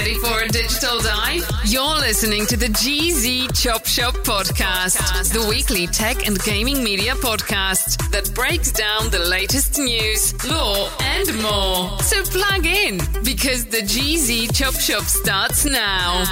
Ready for a digital dive? You're listening to the GZ Chop Shop podcast, the weekly tech and gaming media podcast that breaks down the latest news, law, and more. So plug in because the GZ Chop Shop starts now.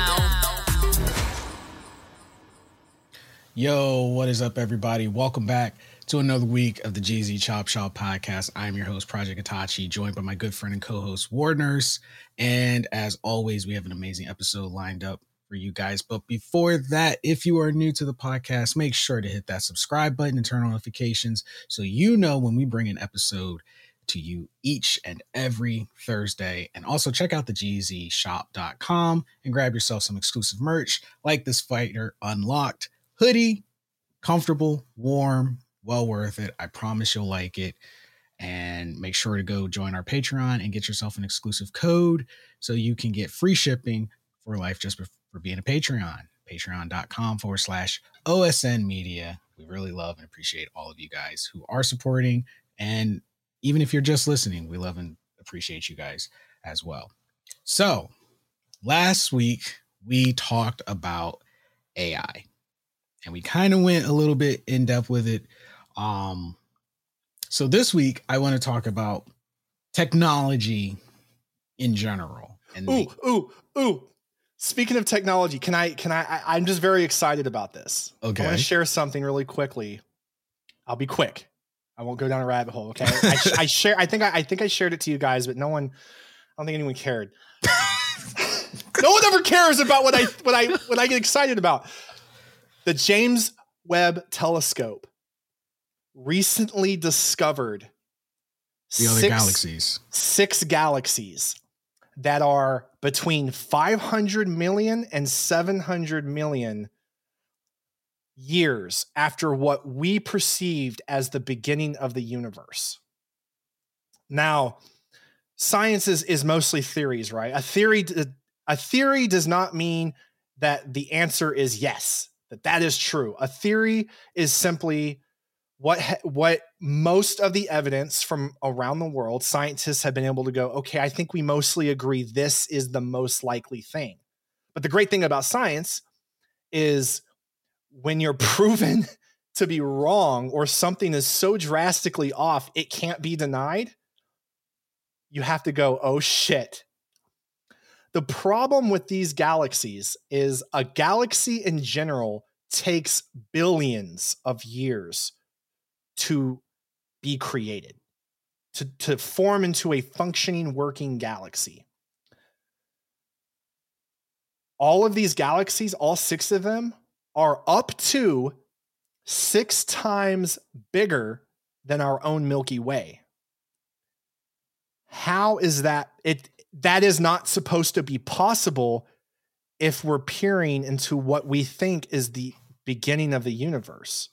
Yo, what is up, everybody? Welcome back to another week of the GZ Chop Shop podcast. I'm your host, Project Itachi, joined by my good friend and co host, Ward Nurse. And as always, we have an amazing episode lined up for you guys. But before that, if you are new to the podcast, make sure to hit that subscribe button and turn on notifications so you know when we bring an episode to you each and every Thursday. And also check out the gzshop.com and grab yourself some exclusive merch like this Fighter Unlocked hoodie. Comfortable, warm, well worth it. I promise you'll like it. And make sure to go join our Patreon and get yourself an exclusive code so you can get free shipping for life just for being a Patreon. Patreon.com forward slash OSN Media. We really love and appreciate all of you guys who are supporting. And even if you're just listening, we love and appreciate you guys as well. So last week, we talked about AI and we kind of went a little bit in depth with it um, so this week I want to talk about technology in general. And ooh, the- ooh, ooh. Speaking of technology, can I can I, I am just very excited about this. Okay. I want to share something really quickly. I'll be quick. I won't go down a rabbit hole. Okay. I, I share. I think I, I think I shared it to you guys, but no one. I don't think anyone cared. no one ever cares about what I what I what I get excited about. The James Webb Telescope recently discovered the other six, galaxies. Six galaxies that are between 500 million and 700 million years after what we perceived as the beginning of the universe. Now, science is, is mostly theories, right? A theory a theory does not mean that the answer is yes, that that is true. A theory is simply what what most of the evidence from around the world scientists have been able to go okay i think we mostly agree this is the most likely thing. But the great thing about science is when you're proven to be wrong or something is so drastically off it can't be denied you have to go oh shit. The problem with these galaxies is a galaxy in general takes billions of years to be created, to, to form into a functioning, working galaxy. All of these galaxies, all six of them, are up to six times bigger than our own Milky Way. How is that? It that is not supposed to be possible if we're peering into what we think is the beginning of the universe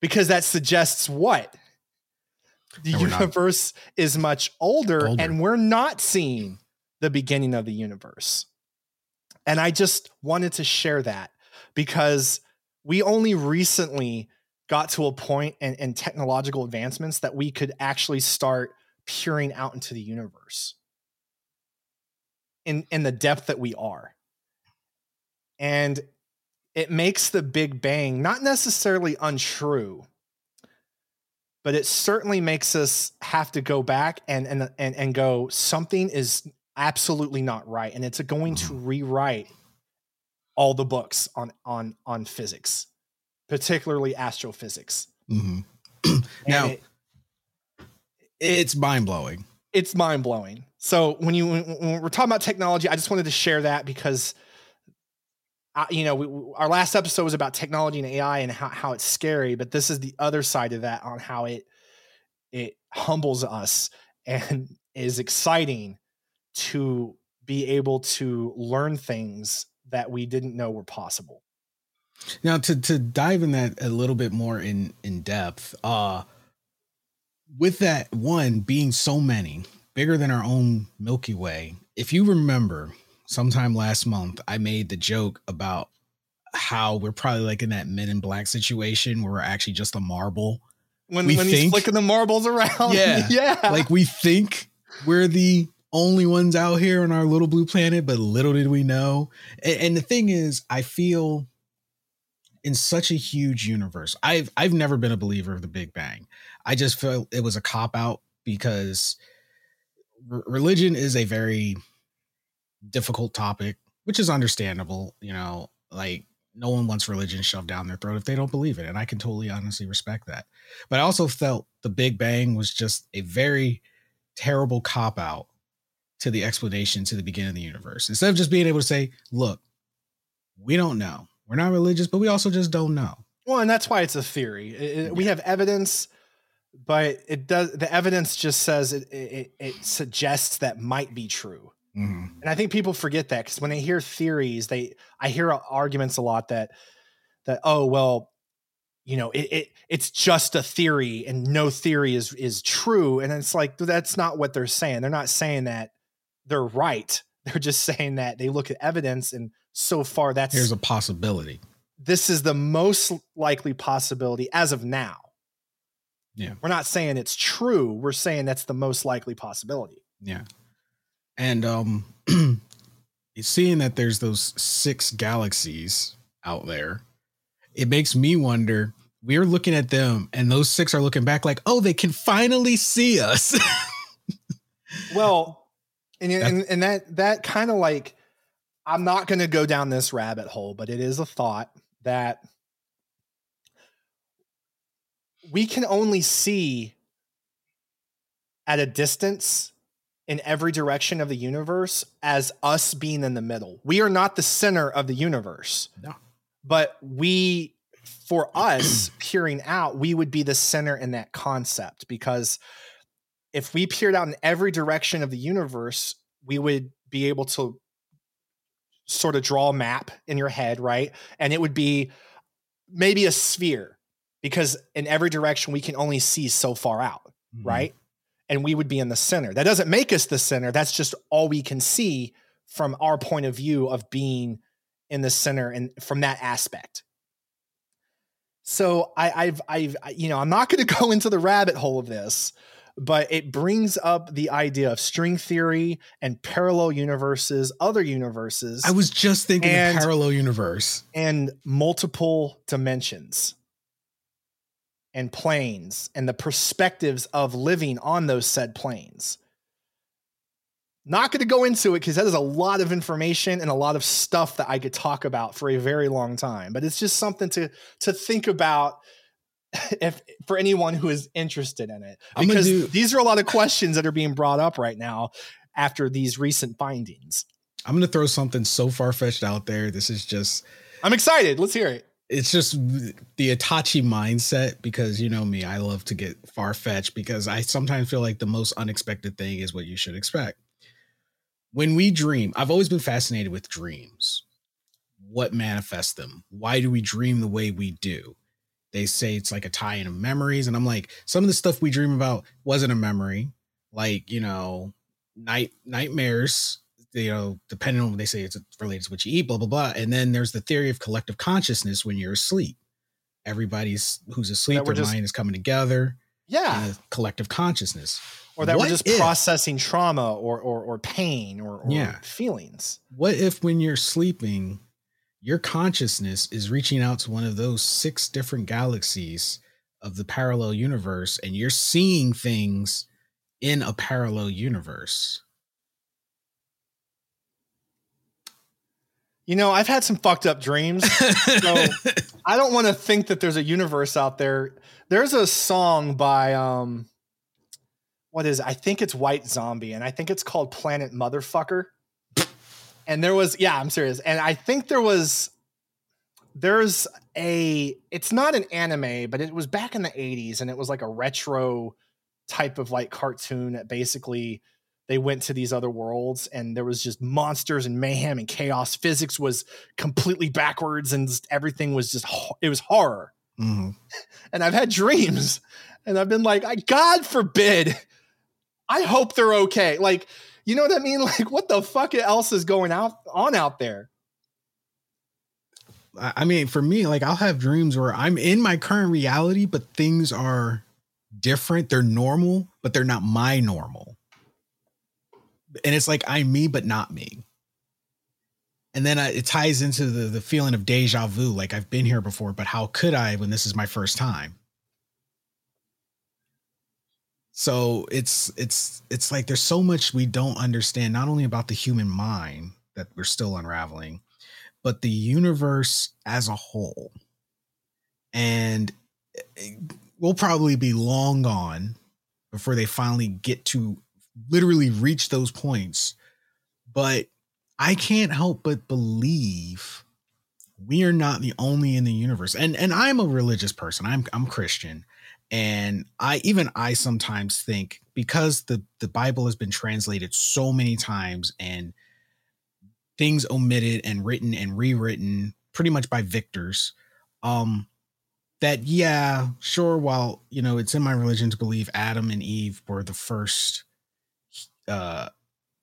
because that suggests what the and universe is much older, older and we're not seeing the beginning of the universe. And I just wanted to share that because we only recently got to a point in, in technological advancements that we could actually start peering out into the universe in, in the depth that we are. And it makes the Big Bang not necessarily untrue, but it certainly makes us have to go back and and and, and go something is absolutely not right, and it's going to mm-hmm. rewrite all the books on on on physics, particularly astrophysics. Mm-hmm. now, it, it's mind blowing. It's mind blowing. So when you when we're talking about technology, I just wanted to share that because I, you know, we, our last episode was about technology and AI and how, how it's scary, but this is the other side of that on how it it humbles us and is exciting to be able to learn things that we didn't know were possible. Now to to dive in that a little bit more in in depth, uh with that one being so many, bigger than our own Milky Way. If you remember, sometime last month I made the joke about how we're probably like in that men in black situation where we're actually just a marble. When, We when he's think- flicking the marbles around. Yeah. yeah. Like we think we're the only ones out here on our little blue planet, but little did we know. And, and the thing is, I feel in such a huge universe. I've I've never been a believer of the Big Bang. I just felt it was a cop out because r- religion is a very difficult topic, which is understandable. You know, like no one wants religion shoved down their throat if they don't believe it, and I can totally honestly respect that. But I also felt the Big Bang was just a very terrible cop out to the explanation to the beginning of the universe. Instead of just being able to say, "Look, we don't know. We're not religious, but we also just don't know." Well, and that's why it's a theory. It- it- we have evidence, but it does. The evidence just says it. It, it suggests that might be true, Mhm. and I think people forget that because when they hear theories, they I hear arguments a lot that that oh well, you know it, it it's just a theory and no theory is is true, and it's like that's not what they're saying. They're not saying that they're right. They're just saying that they look at evidence and so far that's Here's a possibility. this is the most likely possibility as of now. Yeah. We're not saying it's true. We're saying that's the most likely possibility. Yeah. And um seeing that there's those six galaxies out there, it makes me wonder we're looking at them and those six are looking back like, "Oh, they can finally see us." Well, and and, and that that kind of like I'm not going to go down this rabbit hole, but it is a thought that we can only see at a distance in every direction of the universe as us being in the middle. We are not the center of the universe. No. But we for us peering out, we would be the center in that concept because if we peered out in every direction of the universe, we would be able to sort of draw a map in your head, right? And it would be maybe a sphere because in every direction we can only see so far out, mm-hmm. right? And we would be in the center. That doesn't make us the center. That's just all we can see from our point of view of being in the center and from that aspect. So I, I've, I've, you know, I'm not going to go into the rabbit hole of this, but it brings up the idea of string theory and parallel universes, other universes, I was just thinking And- parallel universe. and multiple dimensions and planes and the perspectives of living on those said planes. Not going to go into it because that is a lot of information and a lot of stuff that I could talk about for a very long time. But it's just something to to think about if for anyone who is interested in it. Because do- these are a lot of questions that are being brought up right now after these recent findings. I'm going to throw something so far fetched out there. This is just I'm excited. Let's hear it. It's just the Itachi mindset because you know me, I love to get far fetched because I sometimes feel like the most unexpected thing is what you should expect. When we dream, I've always been fascinated with dreams. What manifests them? Why do we dream the way we do? They say it's like a tie in of memories. And I'm like, some of the stuff we dream about wasn't a memory. Like, you know, night nightmares, you know, depending on what they say it's related to what you eat, blah, blah, blah. And then there's the theory of collective consciousness when you're asleep. Everybody's who's asleep, their just- mind is coming together Yeah. collective consciousness. or that What we're just if- processing trauma or or, or pain or, or Yeah. feelings. What if when you're sleeping, your consciousness is reaching out to one of those six different galaxies of the parallel universe and you're seeing things in a parallel universe? You know, I've had some fucked up dreams. So I don't want to think that there's a universe out there. There's a song by um what is it? I think it's White Zombie, and I think it's called Planet Motherfucker. And there was, yeah, I'm serious. And I think there was, there's a, it's not an anime, but it was back in the 80s, and it was like a retro type of like cartoon that basically they went to these other worlds and there was just monsters and mayhem and chaos. Physics was completely backwards and everything was just it was horror. Mm-hmm. and i've had dreams and i've been like I, god forbid i hope they're okay. Like you know what i mean? Like what the fuck else is going out on out there? I mean for me like i'll have dreams where i'm in my current reality but things are different. They're normal but they're not my normal and it's like I'm me, but not me. And then I, it ties into the the feeling of deja vu, like I've been here before, but how could I when this is my first time? So it's it's it's like there's so much we don't understand, not only about the human mind that we're still unraveling, but the universe as a whole. And eh, we'll probably be long gone before they finally get to literally reach those points. But I can't help but believe we are not the only in the universe. And and I'm a religious person. I'm I'm Christian. And I even I sometimes think because the the Bible has been translated so many times and things omitted and written and rewritten pretty much by victors um that yeah sure while you know it's in my religion to believe adam and eve were the first uh,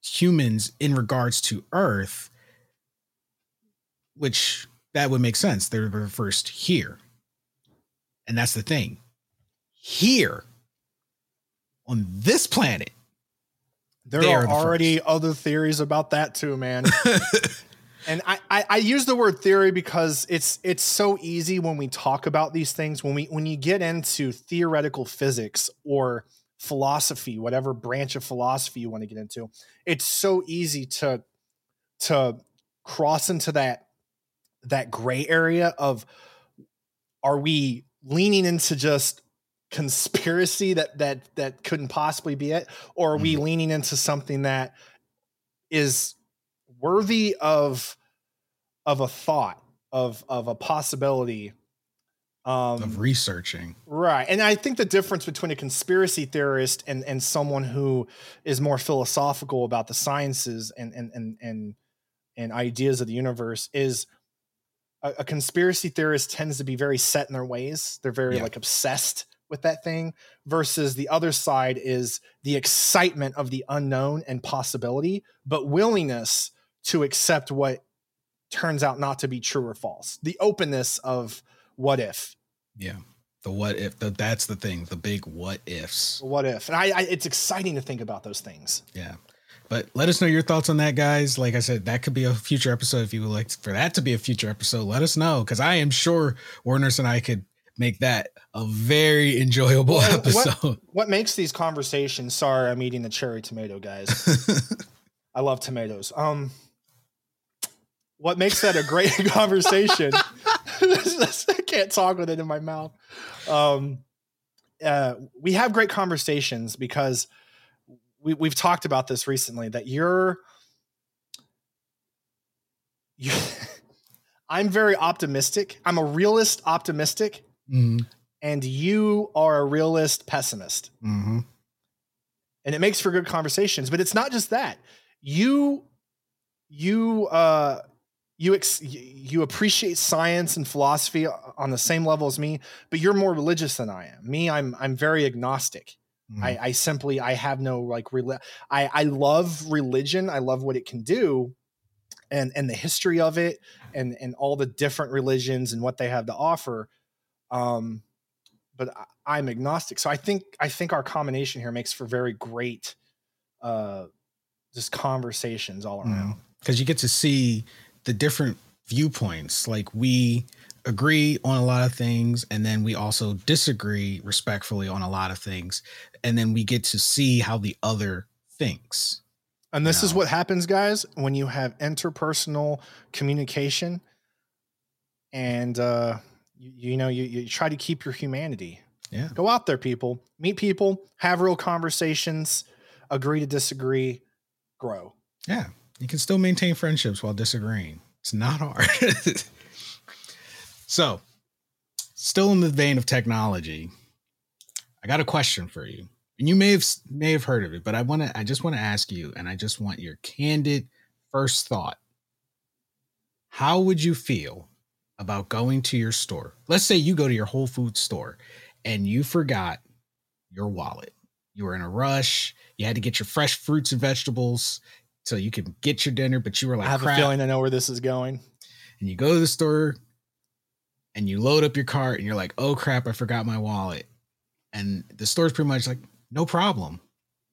humans in regards to Earth, which that would make sense. They're the first here. And that's the thing. Here on this planet, there are, are the already first. other theories about that too, man. and I, I, I use the word theory because it's it's so easy when we talk about these things when we when you get into theoretical physics or philosophy, whatever branch of philosophy you want to get into, it's so easy to to cross into that that gray area of are we leaning into just conspiracy that that that couldn't possibly be it or are mm-hmm. we leaning into something that is worthy of of a thought of of a possibility um, of researching. Right. And I think the difference between a conspiracy theorist and, and someone who is more philosophical about the sciences and, and, and, and, and ideas of the universe is a, a, conspiracy theorist tends to be very set in their ways. They're very yeah. like obsessed with that thing versus the other side is the excitement of the unknown and possibility, but willingness to accept what turns out not to be true or false. The openness of, what if. Yeah. The what if the, that's the thing the big what ifs. What if. And I, I it's exciting to think about those things. Yeah. But let us know your thoughts on that guys. Like i said that could be a future episode. If you would like for that to be a future episode let us know because i am sure warners and i could make that a very enjoyable well, episode. what, what makes these conversations? Sorry i'm eating the cherry tomato guys. I love tomatoes. Um what makes that a great conversation I can't talk with it in my mouth. Um, uh, we have great conversations because we, we've talked about this recently that you're, you, I'm very optimistic. I'm a realist optimistic. Mm-hmm. And you are a realist pessimist. Mm-hmm. And it makes for good conversations. But it's not just that. You, you, uh, you ex- you appreciate science and philosophy on the same level as me, but you're more religious than I am. Me, I'm I'm very agnostic. Mm-hmm. I, I simply I have no like rel- I I love religion. I love what it can do, and and the history of it, and and all the different religions and what they have to offer. Um, but I, I'm agnostic, so I think I think our combination here makes for very great, uh, just conversations all around. Because mm. you get to see the different viewpoints. Like we agree on a lot of things and then we also disagree respectfully on a lot of things and then we get to see how the other thinks. And this you know? is what happens guys when you have interpersonal communication and uh you, you know you, you try to keep your humanity Yeah. Go out there, people. Meet people, have real conversations, agree to disagree, grow. Yeah. You can still maintain friendships while disagreeing. It's not hard. so, still in the vein of technology, I got a question for you. And you may have may have heard of it, but I want to I just want to ask you and I just want your candid first thought. How would you feel about going to your store? Let's say you go to your Whole Foods store and you forgot your wallet. You were in a rush, you had to get your fresh fruits and vegetables so you could get your dinner, but you were like, I have crap. a feeling I know where this is going. And you go to the store and you load up your cart and you're like, oh crap, I forgot my wallet. And the store's pretty much like, no problem.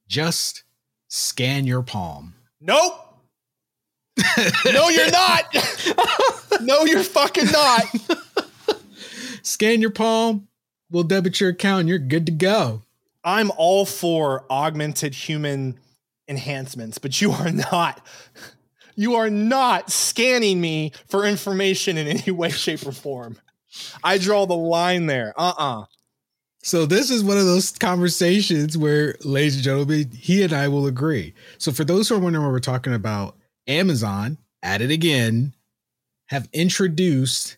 Just scan your palm. Nope. no, you're not. no, you're fucking not. Scan your palm. We'll debit your account and you're good to go. I'm all for augmented human enhancements, but you are not. You are not scanning me for information in any way, shape, or form. I draw the line there. Uh uh So this is one of those conversations where, ladies and gentlemen, he and I will agree. So for those who are wondering what we're talking about, Amazon, at it again, have introduced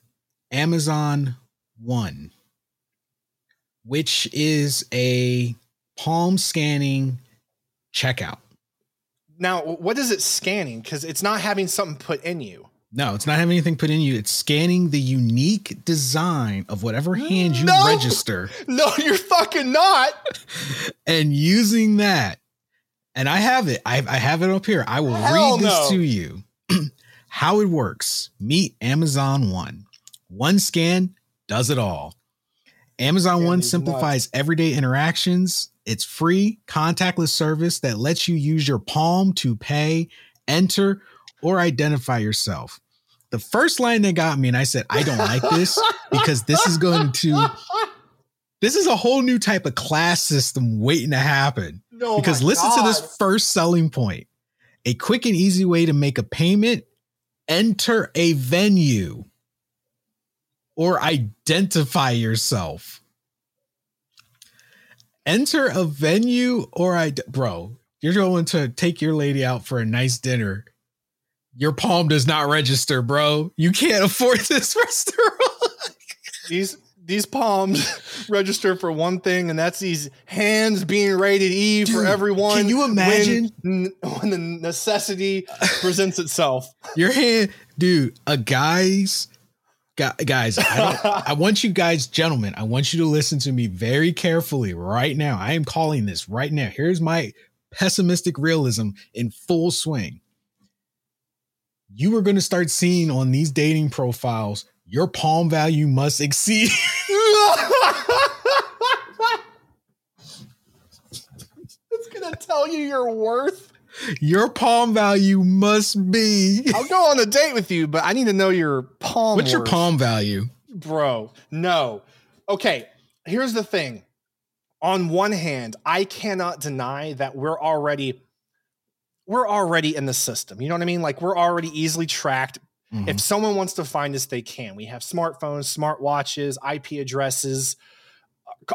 Amazon One, which is a palm scanning checkout. Now, what is it scanning? Because it's not having something put in you. No, it's not having anything put in you. It's scanning the unique design of whatever hand you No! register No, you're fucking not. and using that. And I have it. I, I have it up here. I will Hell read this no. to you. How it works. Meet Amazon One. One scan does it all. Amazon One simplifies everyday interactions. It's free, contactless service that lets you use your palm to pay, enter, or identify yourself. The first line that got me, and I said, I don't like this because this is going to, this is a whole new type of class system waiting to happen. No, because listen to this first selling point a quick and easy way to make a payment, enter a venue, or identify yourself. Enter a venue or I, bro, you're going to take your lady out for a nice dinner. Your palm does not register, bro. You can't afford this restaurant. These these palms register for one thing, and that's these hands being rated E for everyone. can you imagine? n- when, the necessity presents itself? Your hand, dude, a guy's gu- guys, I, don't, I want you guys, gentlemen, I want you to listen to me very carefully right now. I am calling this right now. Here's my pessimistic realism in full swing. You are going to start seeing on these dating profiles, your palm value must exceed. it's gonna tell you your worth. Your palm value must be. I'll go on a date with you, but I need to know your palm. What's your palm value? bro no okay here's the thing on one hand i cannot deny that we're already we're already in the system you know what i mean like we're already easily tracked Mhm. if someone wants to find us they can we have smartphones smartwatches ip addresses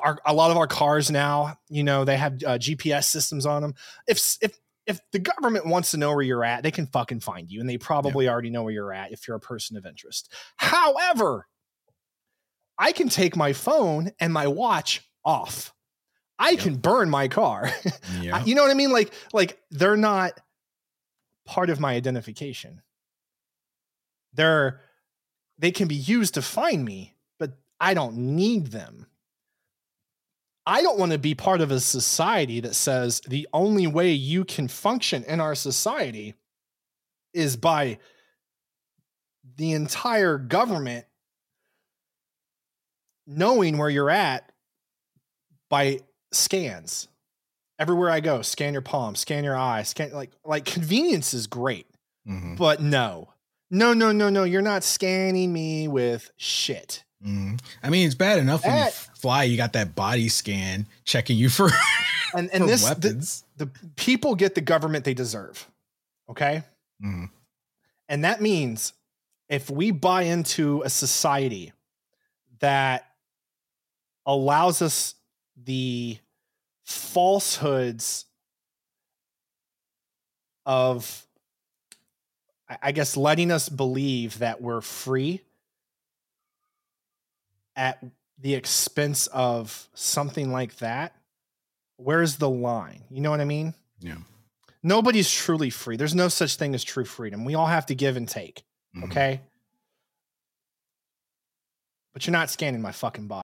our, a lot of our cars now you know they have uh, gps systems on them if if if the government wants to know where you're at they can fucking find you and they probably already know where you're at if you're a person of interest however I can take my phone and my watch off. I can burn my car. yeah. you know what I mean? Like, like they're not part of my identification. They're they can be used to find me, but I don't need them. I don't want to be part of a society that says the only way you can function in our society is by the entire government knowing where you're at by scans. Everywhere I go, scan your palm, scan your eye, scan like like convenience is great, Mhm. but no. No, no, no, no. You're not scanning me with shit. Mhm. I mean, it's bad enough when you fly, you got that body scan checking you for, And and for this the, weapons. the people get the government they deserve. Okay? Mhm. And that means if we buy into a society that allows us the falsehoods of I guess letting us believe that we're free at the expense of something like that, where's the line? You know what I mean? Yeah. Nobody's truly free. There's no such thing as true freedom. We all have to give and take. Mhm. Okay. But you're not scanning my fucking body.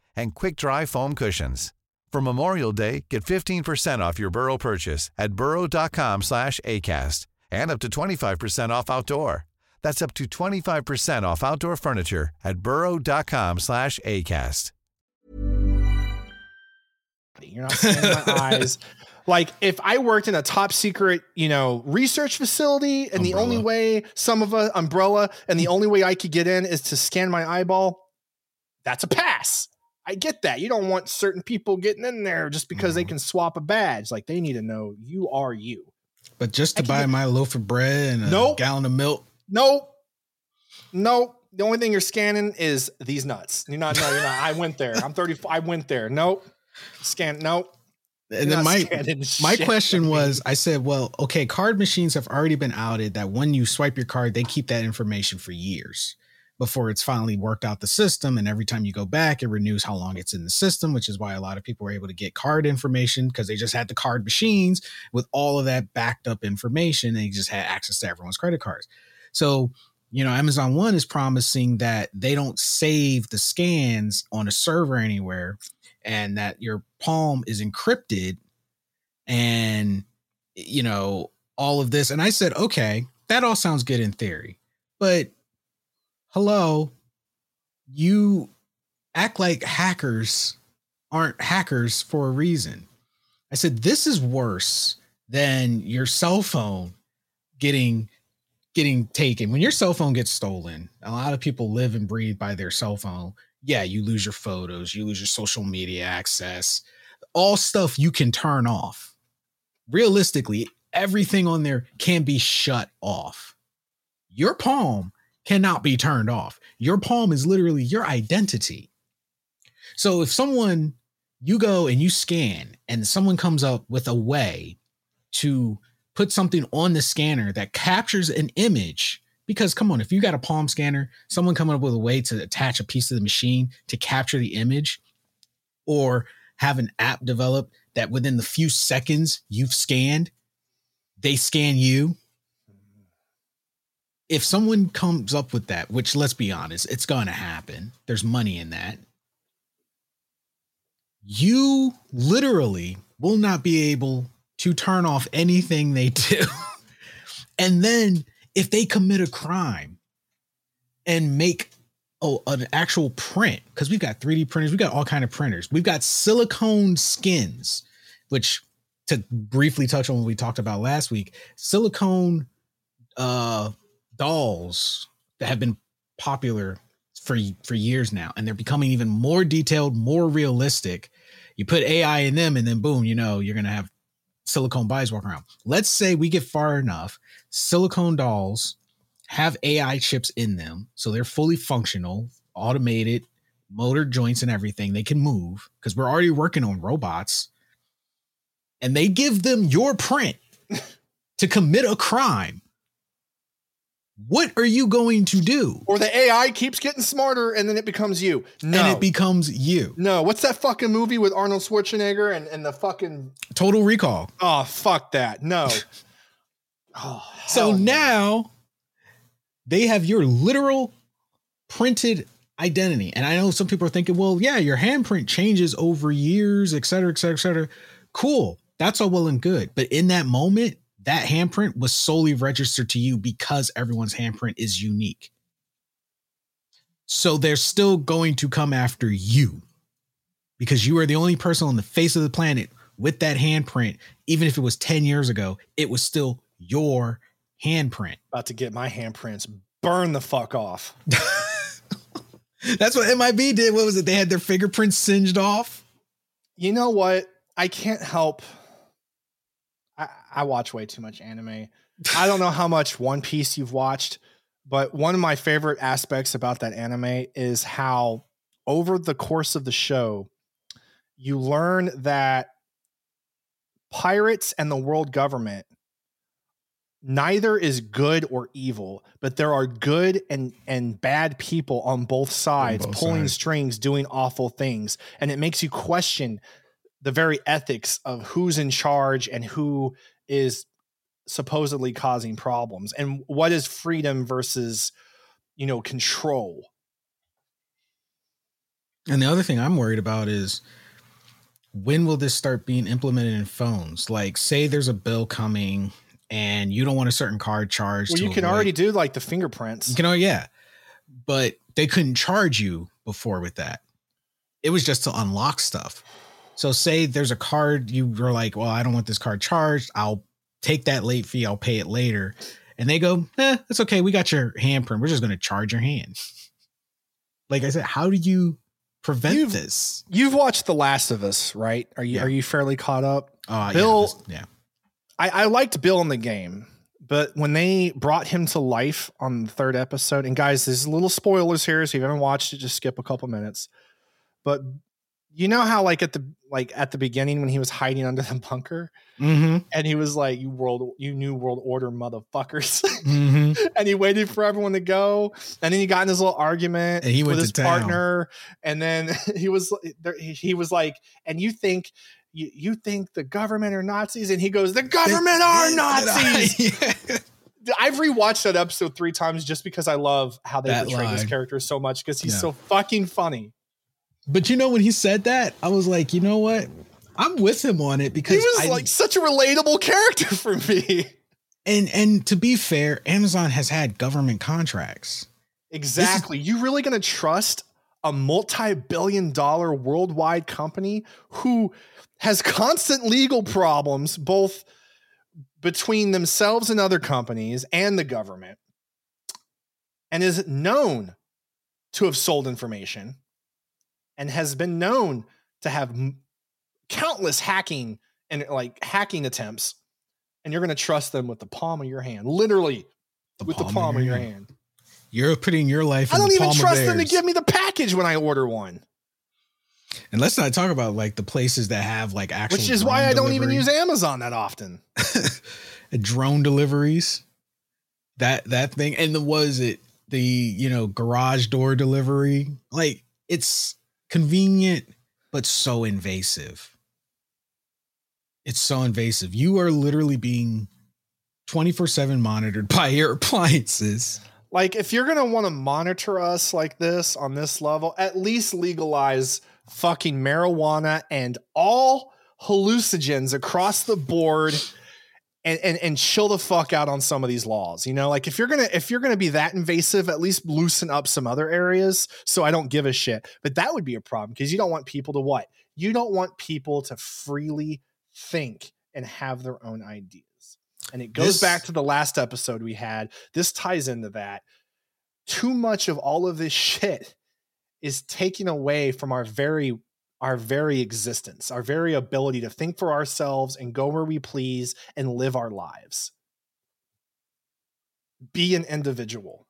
and quick-dry foam cushions. For Memorial Day, get 15% off your Burrow purchase at burrow.com slash ACAST and up to 25% off outdoor. That's up to 25% off outdoor furniture at burrow.com slash ACAST. You're not seeing my eyes. Like if I worked in a top secret, you know, research facility, and the only way some of a umbrella, and the only way I could get in is to scan my eyeball, that's a pass. I get that. You don't want certain people getting in there just because they Mhm. can swap a badge. Like they need to know you are you. But just to buy can't- my loaf of bread and a Nope. gallon of milk, Nope. Nope. The only thing you're scanning is these nuts. You're not, no, you're not. I went there. I'm 30. I went there. Nope. Scan. Nope. and You're then my my question was, I said, well, okay, card machines have already been outed. That when you swipe your card, they keep that information for years before it's finally worked out the system. And every time you go back, it renews how long it's in the system, which is why a lot of people were able to get card information because they just had the card machines with all of that backed up information. They just had access to everyone's credit cards. So, you know, Amazon One is promising that they don't save the scans on a server anywhere and that your palm is encrypted and you know all of this and i said okay that all sounds good in theory but hello you act like hackers aren't hackers for a reason. I said this is worse than your cell phone getting getting taken. When your cell phone gets stolen a lot of people live and breathe by their cell phone. Yeah you lose your photos you lose your social media access all stuff you can turn off. Realistically everything on there can be shut off. Your palm cannot be turned off. Your palm is literally your identity. So if someone you go and you scan and someone comes up with a way to put something on the scanner that captures an image because come on if you got a palm scanner someone coming up with a way to attach a piece of the machine to capture the image or have an app developed that within the few seconds you've scanned they scan you if someone comes up with that which let's be honest it's going to happen there's money in that you literally will not be able to turn off anything they do. and then if they commit a crime and make oh, an actual print, because we've got 3D printers, we've got all kind of printers. We've got silicone skins, which to briefly touch on what we talked about last week, silicone uh dolls that have been popular for for years now and they're becoming even more detailed more realistic. You put ai in them and then boom you know you're gonna have silicone bodies walking around. Let's say we get far enough silicone dolls have ai chips in them so they're fully functional automated motor joints and everything. They can move because we're already working on robots. And they give them your print to commit a crime what are you going to do Or the AI keeps getting smarter and then it becomes you. No. and it becomes you no. What's that fucking movie with Arnold Schwarzenegger and, and the fucking total recall oh fuck that. No. Oh, So no. now they have your literal printed identity. And I know some people are thinking, well, yeah, your handprint changes over years, et cetera, et cetera, et cetera. Cool. That's all well and good. But in that moment, that handprint was solely registered to you because everyone's handprint is unique. So they're still going to come after you because you are the only person on the face of the planet with that handprint. Even if it was 10 years ago, it was still your handprint. About to get my handprints burn the fuck off. That's what MIB did. What was it? They had their fingerprints singed off. You know what? I can't help. I, watch way too much anime. I don't know how much One Piece you've watched, but one of my favorite aspects about that anime is how over the course of the show, you learn that pirates and the world government neither is good or evil, but there are good and and bad people on both sides both pulling sides. strings, doing awful things, and it makes you question the very ethics of who's in charge and who is supposedly causing problems and what is freedom versus you know control And the other thing I'm worried about is when will this start being implemented in phones? Like, say there's a bill coming and you don't want a certain card charged. well you can avoid- already do like the fingerprints You can, oh yeah, but they couldn't charge you before with that. It was just to unlock stuff. So say there's a card you were like, well, I don't want this card charged. I'll take that late fee. I'll pay it later. And they go, eh, it's okay. We got your handprint. We're just going to charge your hand. Like I said, how do you prevent You've- this? you've watched the last of us right are you Yeah. are you fairly caught up Uh, Bill- yeah, yeah. I, I liked Bill in the game, but when they brought him to life on the third episode, and guys, there's little spoilers here, so if you haven't watched it, just skip a couple minutes. But you know how like at the like at the beginning when he was hiding under the bunker Mm-hmm. and he was like, "You world, you new world order, motherfuckers," Mm-hmm. and he waited for everyone to go, and then he got in his little argument And he with his town. partner, and then he was there, he was like, "And you think." You, you think the government are Nazis? And he goes, The government are Nazis. Yeah. I've rewatched that episode three times just because I love how they That portray this line. character so much because he's Yeah. so fucking funny. But you know, when he said that, I was like, you know what? I'm with him on it because He was I, like such a relatable character for me. and and to be fair, Amazon has had government contracts. Exactly. you really going to trust a multi-billion dollar worldwide company who has constant legal problems both between themselves and other companies and the government and is known to have sold information and has been known to have countless hacking and like hacking attempts and you're going to trust them with the palm of your hand literally with the palm of your hand. You're putting your life. I don't the even palm trust them to give me the package when I order one, And let's not talk about like the places that have like actual. which is why I don't even use Amazon that often. drone deliveries. That that thing, and the was it the you know garage door delivery? Like it's convenient, but so invasive. It's so invasive. You are literally being twenty four seven monitored by your appliances. Like, if you're going to want to monitor us like this on this level, at least legalize fucking marijuana and all hallucinogens across the board. And, and and chill the fuck out on some of these laws. You know, like if you're gonna if you're gonna be that invasive, at least loosen up some other areas so I don't give a shit. But that would be a problem because you don't want people to what? You don't want people to freely think and have their own ideas. And it goes This- back to the last episode we had. This ties into that. Too much of all of this shit is taken away from our very our very existence, our very ability to think for ourselves and go where we please and live our lives. Be an individual.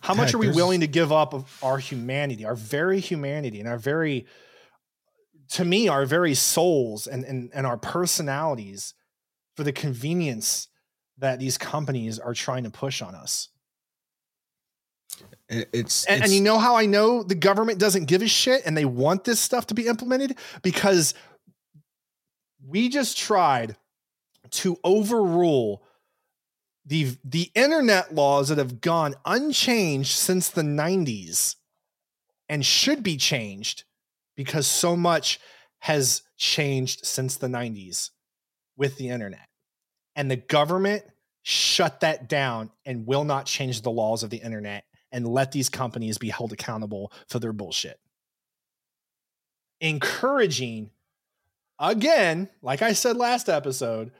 How much are we there's- willing to give up of our humanity, our very humanity, and our very, to me, our very souls and, and, and our personalities for the convenience that these companies are trying to push on us? It- It's And, and you know how I know the government doesn't give a shit and they want this stuff to be implemented? Because we just tried to overrule the the internet laws that have gone unchanged since the 90s and should be changed because so much has changed since the 90s with the internet. And the government shut that down and will not change the laws of the internet and let these companies be held accountable for their bullshit. Encouraging, again, like I said last episode,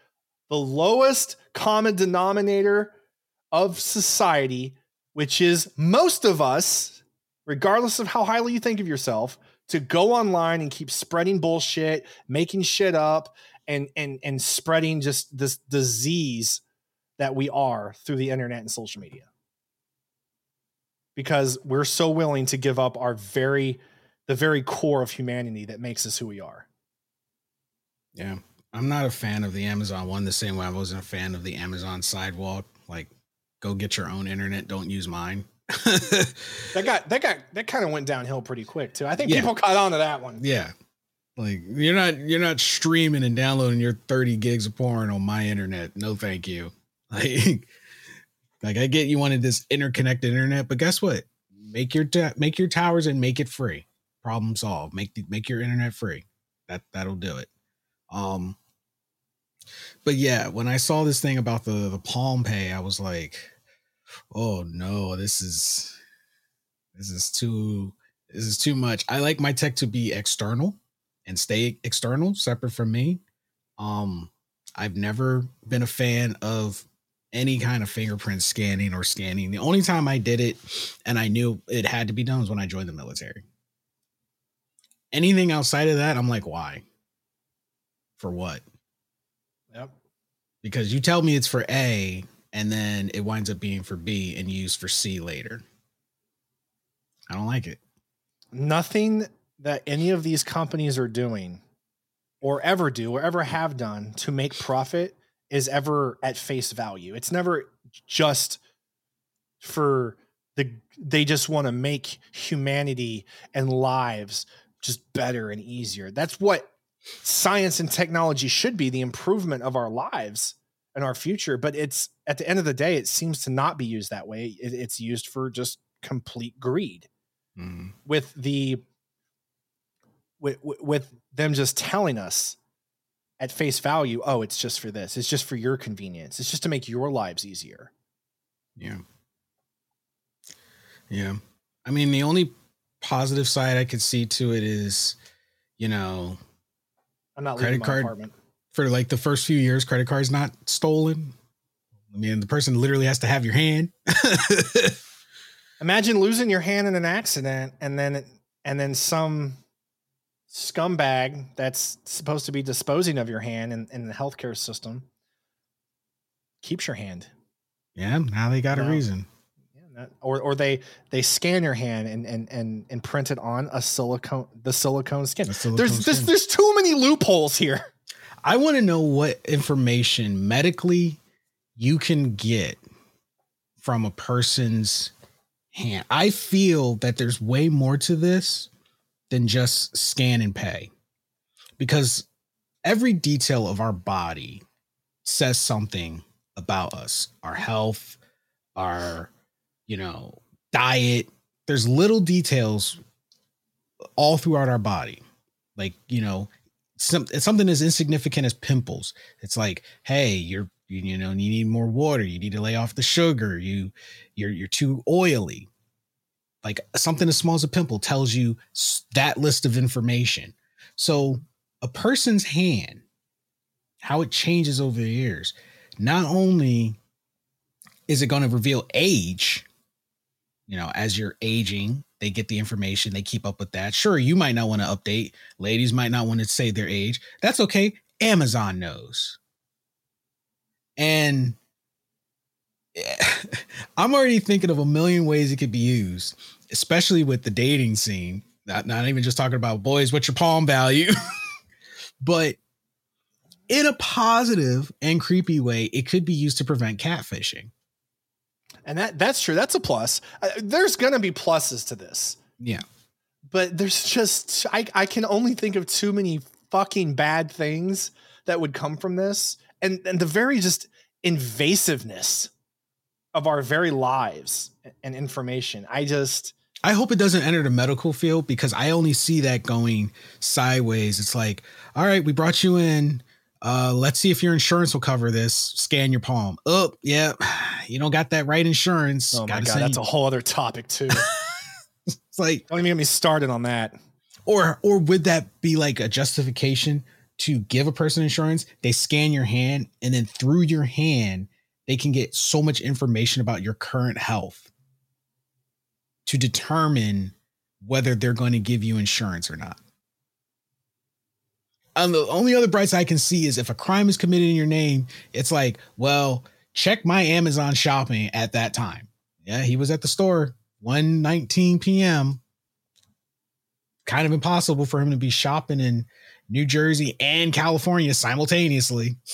the lowest common denominator of society, which is most of us, regardless of how highly you think of yourself, to go online and keep spreading bullshit, making shit up, and and and spreading just this disease that we are through the internet and social media. Because we're so willing to give up our very the very core of humanity that makes us who we are. Yeah. I'm not a fan of the Amazon one the same way I wasn't a fan of the Amazon sidewalk. Like, go get your own internet, don't use mine. that got that got that kind of went downhill pretty quick too. I think Yeah. people caught on to that one. Yeah. Like you're not you're not streaming and downloading your 30 gigs of porn on my internet. No thank you. Like like I get you wanted this interconnected internet, but guess what? Make your ta- make your towers and make it free. Problem solved. Make the, make your internet free. That that'll do it. Um but yeah, when I saw this thing about the the Palm Pay, I was like, "Oh no, this is this is too this is too much." I like my tech to be external and stay external, separate from me. Um, I've never been a fan of any kind of fingerprint scanning or scanning. The only time I did it and I knew it had to be done was when I joined the military. Anything outside of that, I'm like, why? For what? Yep. Because you tell me it's for A and then it winds up being for B and used for C later. I don't like it. Nothing that any of these companies are doing or ever do or ever have done to make profit is ever at face value. It's never just for the they just want to make humanity and lives just better and easier. That's what science and technology should be, the improvement of our lives and our future, but it's at the end of the day it seems to not be used that way. It, it's used for just complete greed Mhm. with the with, with them just telling us at face value, oh, it's just for this. It's just for your convenience. It's just to make your lives easier. Yeah. Yeah. I mean, the only positive side I could see to it is, you know, I'm not Credit card- apartment. for like the first few years, credit card's not stolen. I mean, the person literally has to have your hand. Imagine losing your hand in an accident and then and then some scumbag that's supposed to be disposing of your hand in, in the healthcare system keeps your hand. yeah, now they got a reason. Yeah, that- or or they they scan your hand and and and and print it on a silicone the silicone skin. The silicone there's there's skin. there's too many loopholes here. I want to know what information medically you can get from a person's hand. I feel that there's way more to this than just scan and pay because every detail of our body says something about us, our health, our, you know, diet. There's little details all throughout our body. Like, you know, some something as insignificant as pimples. It's like, hey, you're you, you know, you need more water. You need to lay off the sugar. You you're you're too oily. Like something as small as a pimple tells you that list of information. So a person's hand, how it changes over the years, not only is it going to reveal age, you know, as you're aging, they get the information, they keep up with that. Sure, you might not want to update. Ladies might not want to say their age. That's okay. Amazon knows. And I'm already thinking of a million ways it could be used, especially with the dating scene. Not, not even just talking about boys, what's your palm value? but in a positive and creepy way, it could be used to prevent catfishing. And that that's true. That's a plus. Uh, there's going to be pluses to this. Yeah. But there's just I I can only think of too many fucking bad things that would come from this and and the very just invasiveness of our very lives and information. I just I hope it doesn't enter the medical field because I only see that going sideways. It's like, all right, we brought you in. Uh, let's see if your insurance will cover this. Scan your palm. Oh, yeah, you don't got that right insurance. Oh my Gotta god, that's you- a whole other topic too. It's like, Don't even get me started on that. or or would that be like a justification to give a person insurance? They scan your hand, and then through your hand, they can get so much information about your current health to determine whether they're going to give you insurance or not. And the only other bright side I can see is if a crime is committed in your name, it's like, well, check my Amazon shopping at that time. Yeah, he was at the store 1:19 p.m. Kind of impossible for him to be shopping in New Jersey and California simultaneously.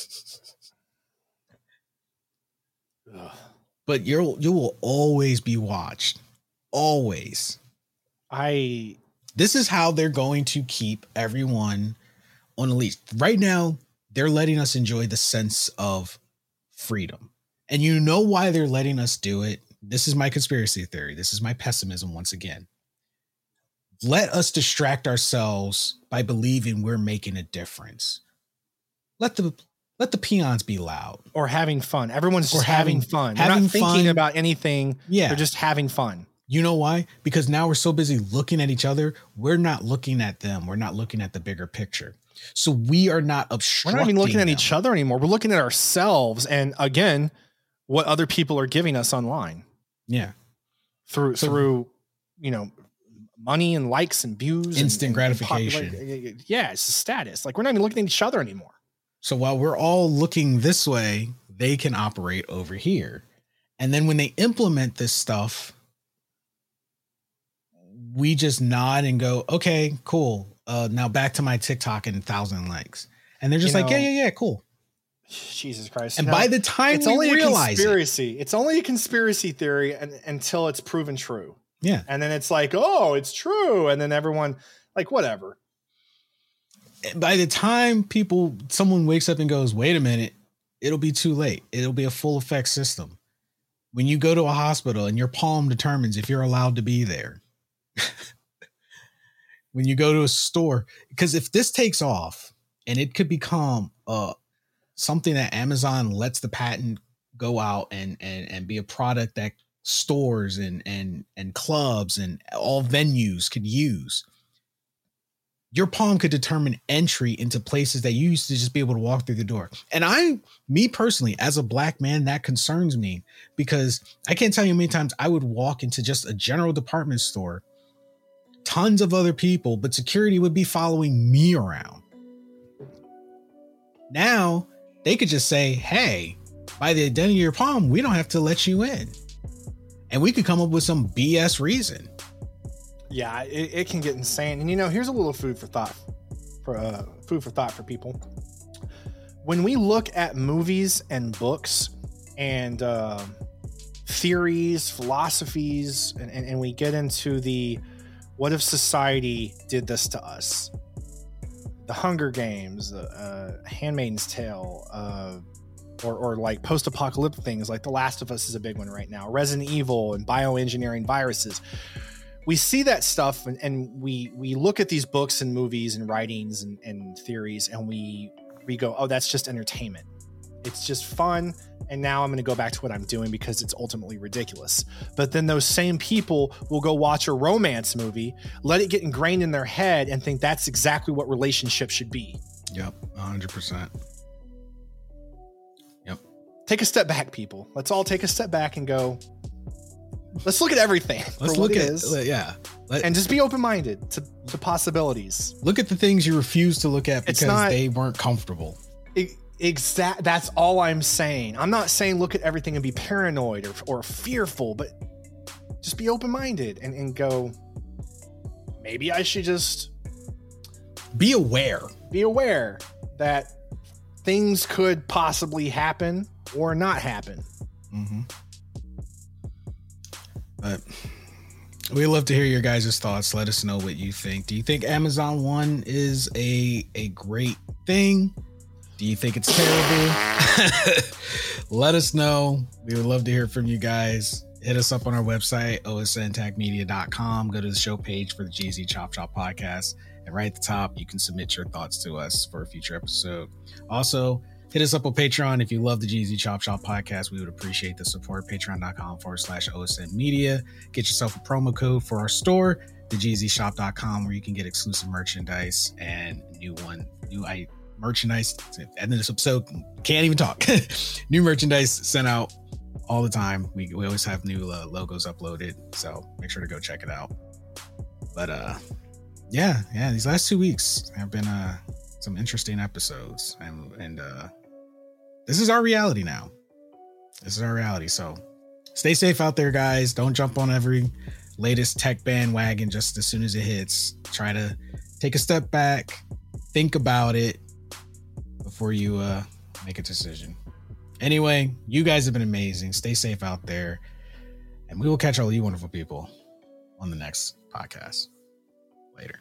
But you'll you will always be watched. Always. I This is how they're going to keep everyone on a leash. Right now, they're letting us enjoy the sense of freedom. And you know why they're letting us do it? This is my conspiracy theory. This is my pessimism once again. Let us distract ourselves by believing we're making a difference. Let the let the peons be loud. or having fun. Everyone's just having, having- fun. They're having not thinking fun. about anything. Yeah. They're just having fun. You know why? Because now we're so busy looking at each other, we're not looking at them. We're not looking at the bigger picture. So we are not obstructing. We're not even looking at each other anymore. We're looking at ourselves and again, what other people are giving us online Yeah. through So- through you know money and likes and views Instant and gratification. popular- yeah, it's status. Like we're not even looking at each other anymore. So while we're all looking this way, they can operate over here. And then when they implement this stuff, we just nod and go, okay, cool. Uh, now back to my TikTok and thousand likes. And they're just You like, know, yeah, yeah, yeah, cool. Jesus Christ. And No, by the time it's only a realize it, conspiracy. It's only a conspiracy theory and, until it's proven true. yeah, And then it's like, oh, it's true. And then everyone, like, whatever. By the time people someone wakes up and goes wait a minute it'll be too late. It'll be a full effect system. When you go to a hospital and your palm determines if you're allowed to be there. When you go to a store because if this takes off and it could become uh something that amazon lets the patent go out and and and be a product that stores and and and clubs and all venues could use your palm could determine entry into places that you used to just be able to walk through the door. And I, me personally, as a black man, that concerns me because I can't tell you how many times I would walk into just a general department store, tons of other people, but security would be following me around. Now they could just say, hey, by the identity of your palm, we don't have to let you in. And we could come up with some BS reason. Yeah, it, it can get insane. And you know, here's a little food for thought for uh, food for thought for people. When we look at movies and books and uh, theories, philosophies, and, and, and we get into the what if society did this to us? The Hunger Games, uh, Handmaid's Tale, uh, or, or like post-apocalyptic things like The Last of Us is a big one right now. Resident Evil and bioengineering viruses we see that stuff and, and we we look at these books and movies and writings and, and theories and we we go oh that's just entertainment. It's just fun. And now i'm going to go back to what i'm doing because it's ultimately ridiculous. But then those same people will go watch a romance movie let it get ingrained in their head and think that's exactly what relationships should be. Yep, 100%. Yep. take a step back people. Let's all take a step back and go let's look at everything Let's look at, is, yeah. Let, and just be open-minded to, to possibilities look at the things you refuse to look at because not- they weren't comfortable. exact that's all i'm saying i'm not saying look at everything and be paranoid or, or fearful but just be open-minded and, and go maybe i should just Be aware. be aware that things could possibly happen or not happen Mm-hmm. But we love to hear your guys' thoughts. Let us know what you think. Do you think Amazon One is a a great thing? Do you think it's terrible? Let us know. We would love to hear from you guys. hit us up on our website, osntechmedia.com. Go to the show page for the GZ Chop Shop podcast. And right at the top, you can submit your thoughts to us for a future episode. Also, hit us up on Patreon. If you love the GZ Chop Shop podcast, we would appreciate the support. Patreon.com forward slash OSN Media. Get yourself a promo code for our store, thegzshop.com, where you can get exclusive merchandise and new one, new I merchandise. And this episode can't even talk. new merchandise sent out all the time. We, we always have new uh, logos uploaded. So make sure to go check it out. But uh yeah, yeah, these last two weeks have been uh some interesting episodes and and uh this is our reality now. This is our reality. So stay safe out there, guys. Don't jump on every latest tech bandwagon just as soon as it hits. Try to take a step back, think about it before you uh make a decision. Anyway, you guys have been amazing. Stay safe out there. And we will catch all you wonderful people on the next podcast. Later.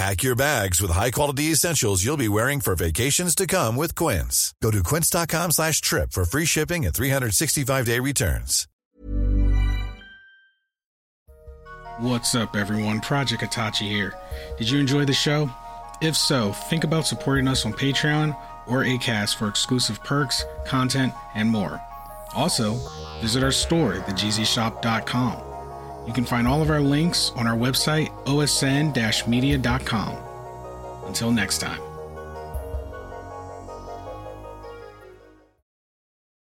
Pack your bags with high-quality essentials you'll be wearing for vacations to come with Quince. Go to quince.com slash trip for free shipping and 365-day returns. What's up, everyone? Project Itachi here. Did you enjoy the show? If so, think about supporting us on Patreon or ACAST for exclusive perks, content, and more. Also, visit our store, thegzshop.com. You can find all of our links on our website, osn-media.com. Until next time.